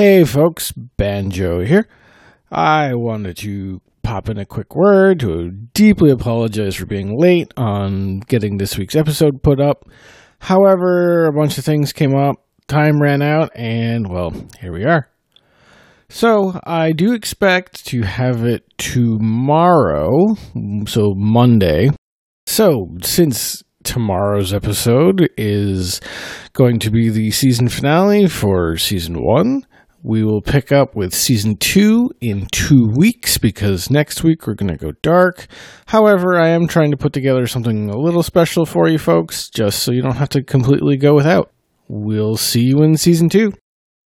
Hey folks, Banjo here. I wanted to pop in a quick word to deeply apologize for being late on getting this week's episode put up. However, a bunch of things came up, time ran out, and well, here we are. So, I do expect to have it tomorrow, so Monday. So, since tomorrow's episode is going to be the season finale for season one. We will pick up with season two in two weeks because next week we're going to go dark. However, I am trying to put together something a little special for you folks just so you don't have to completely go without. We'll see you in season two.